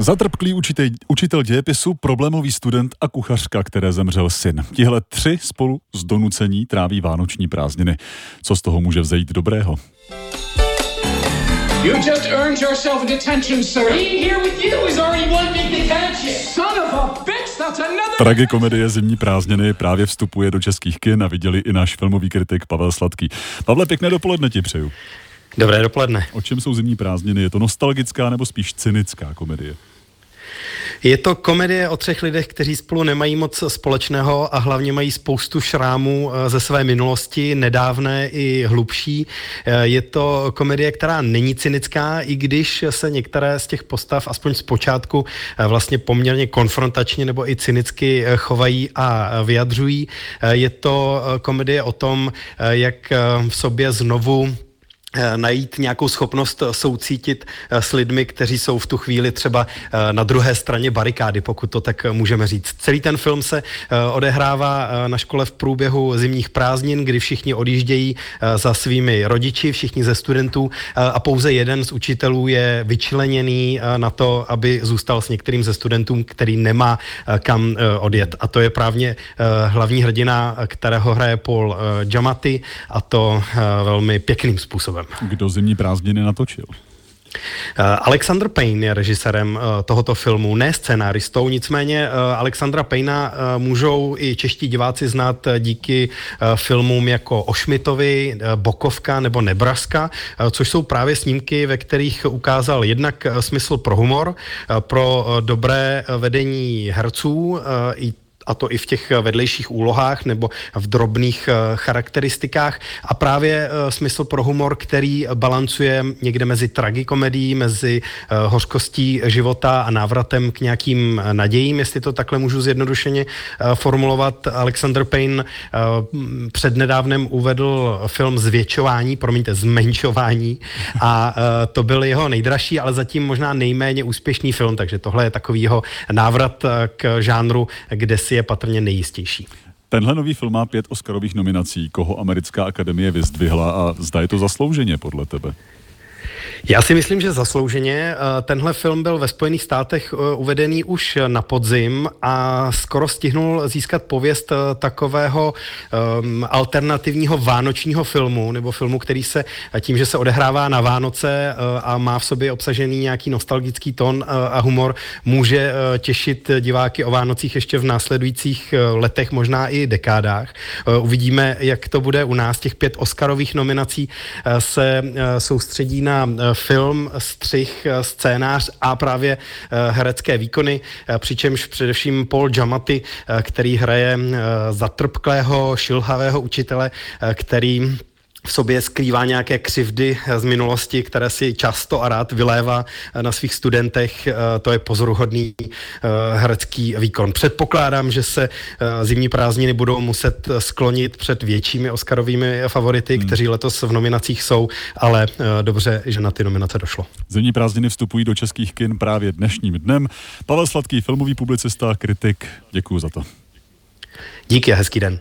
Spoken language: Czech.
Zatrpklý učitel, učitel dějepisu, problémový student a kuchařka, které zemřel syn. Tihle tři spolu z donucení tráví vánoční prázdniny. Co z toho může vzejít dobrého? You just earned yourself a detention, sir. Being here with you is already one big detention. Son of a bitch, that's another... Tragikomedie Zimní prázdniny právě vstupuje do českých kin a viděli i náš filmový kritik Pavel Sladký. Pavle, pěkné dopoledne ti přeju. Dobré dopoledne. O čem jsou zimní prázdniny? Je to nostalgická nebo spíš cynická komedie? Je to komedie o třech lidech, kteří spolu nemají moc společného a hlavně mají spoustu šrámů eh, ze své minulosti, nedávné i hlubší. Eh, je to komedie, která není cynická, i když se některé z těch postav, aspoň z počátku, eh, vlastně poměrně konfrontačně nebo i cynicky chovají a vyjadřují. Je to komedie o tom, jak v sobě znovu najít nějakou schopnost soucítit eh, s lidmi, kteří jsou v tu chvíli třeba eh, na druhé straně barikády, pokud to tak můžeme říct. Celý ten film se odehrává na škole v průběhu zimních prázdnin, kdy všichni odjíždějí za svými rodiči, všichni ze studentů a pouze jeden z učitelů je vyčleněný na to, aby zůstal s některým ze studentů, který nemá kam odjet. A to je právě hlavní hrdina, kterého hraje Paul Giamatti a to velmi pěkným způsobem způsobem. Kdo zimní prázdniny natočil? Eh, Alexander Payne je režisérem eh, tohoto filmu, ne scénáristou, nicméně eh, Alexandra Payna můžou i čeští diváci znát díky filmům jako Ošmitovi, Bokovka nebo Nebraska, což jsou právě snímky, ve kterých ukázal jednak smysl pro humor, pro dobré vedení herců, i a to i v těch vedlejších úlohách nebo v drobných eh, charakteristikách a právě eh, smysl pro humor, který balancuje někde mezi tragikomedií, mezi eh, hořkostí života a návratem k nějakým nadějím, jestli to takhle můžu zjednodušeně formulovat. Alexander Payne přednedávnem uvedl film Zvětšování, promiňte, Zmenšování a to byl jeho nejdražší, ale zatím možná nejméně úspěšný film, takže tohle je takový jeho návrat k žánru, kde si je je patrně nejistější. Tenhle nový film má pět Oscarových nominací. Koho americká akademie vyzdvihla a zda je to zaslouženě podle tebe? Já si myslím, že zaslouženě. Eh, tenhle film byl ve Spojených státech eh, uvedený už na podzim a skoro stihnul získat pověst eh, takového um, alternativního vánočního filmu, nebo filmu, který se tím, že se odehrává na Vánoce a má v sobě obsažený nějaký nostalgický tón a humor, může těšit diváky o Vánocích ještě v následujících letech, možná i dekádách. Uvidíme, jak to bude u nás. Těch pět Oscarových nominací se soustředí na film, střih, scénář a právě eh, herecké výkony, eh, přičemž především Paul Giamatti, eh, který hraje zatrpklého, šilhavého učitele, který v sobě skrývá nějaké křivdy z minulosti, které si často a rád vylévá na svých studentech. To je pozoruhodný herecký výkon. Předpokládám, že se zimní prázdniny budou muset sklonit před většími Oscarovými favority, hmm. kteří letos v nominacích jsou, ale dobře, že na ty nominace došlo. Zimní prázdniny vstupují do českých kin právě dnešním dnem. Pavel Sladký, filmový publicista, kritik, děkuji za to. Díky a hezký den.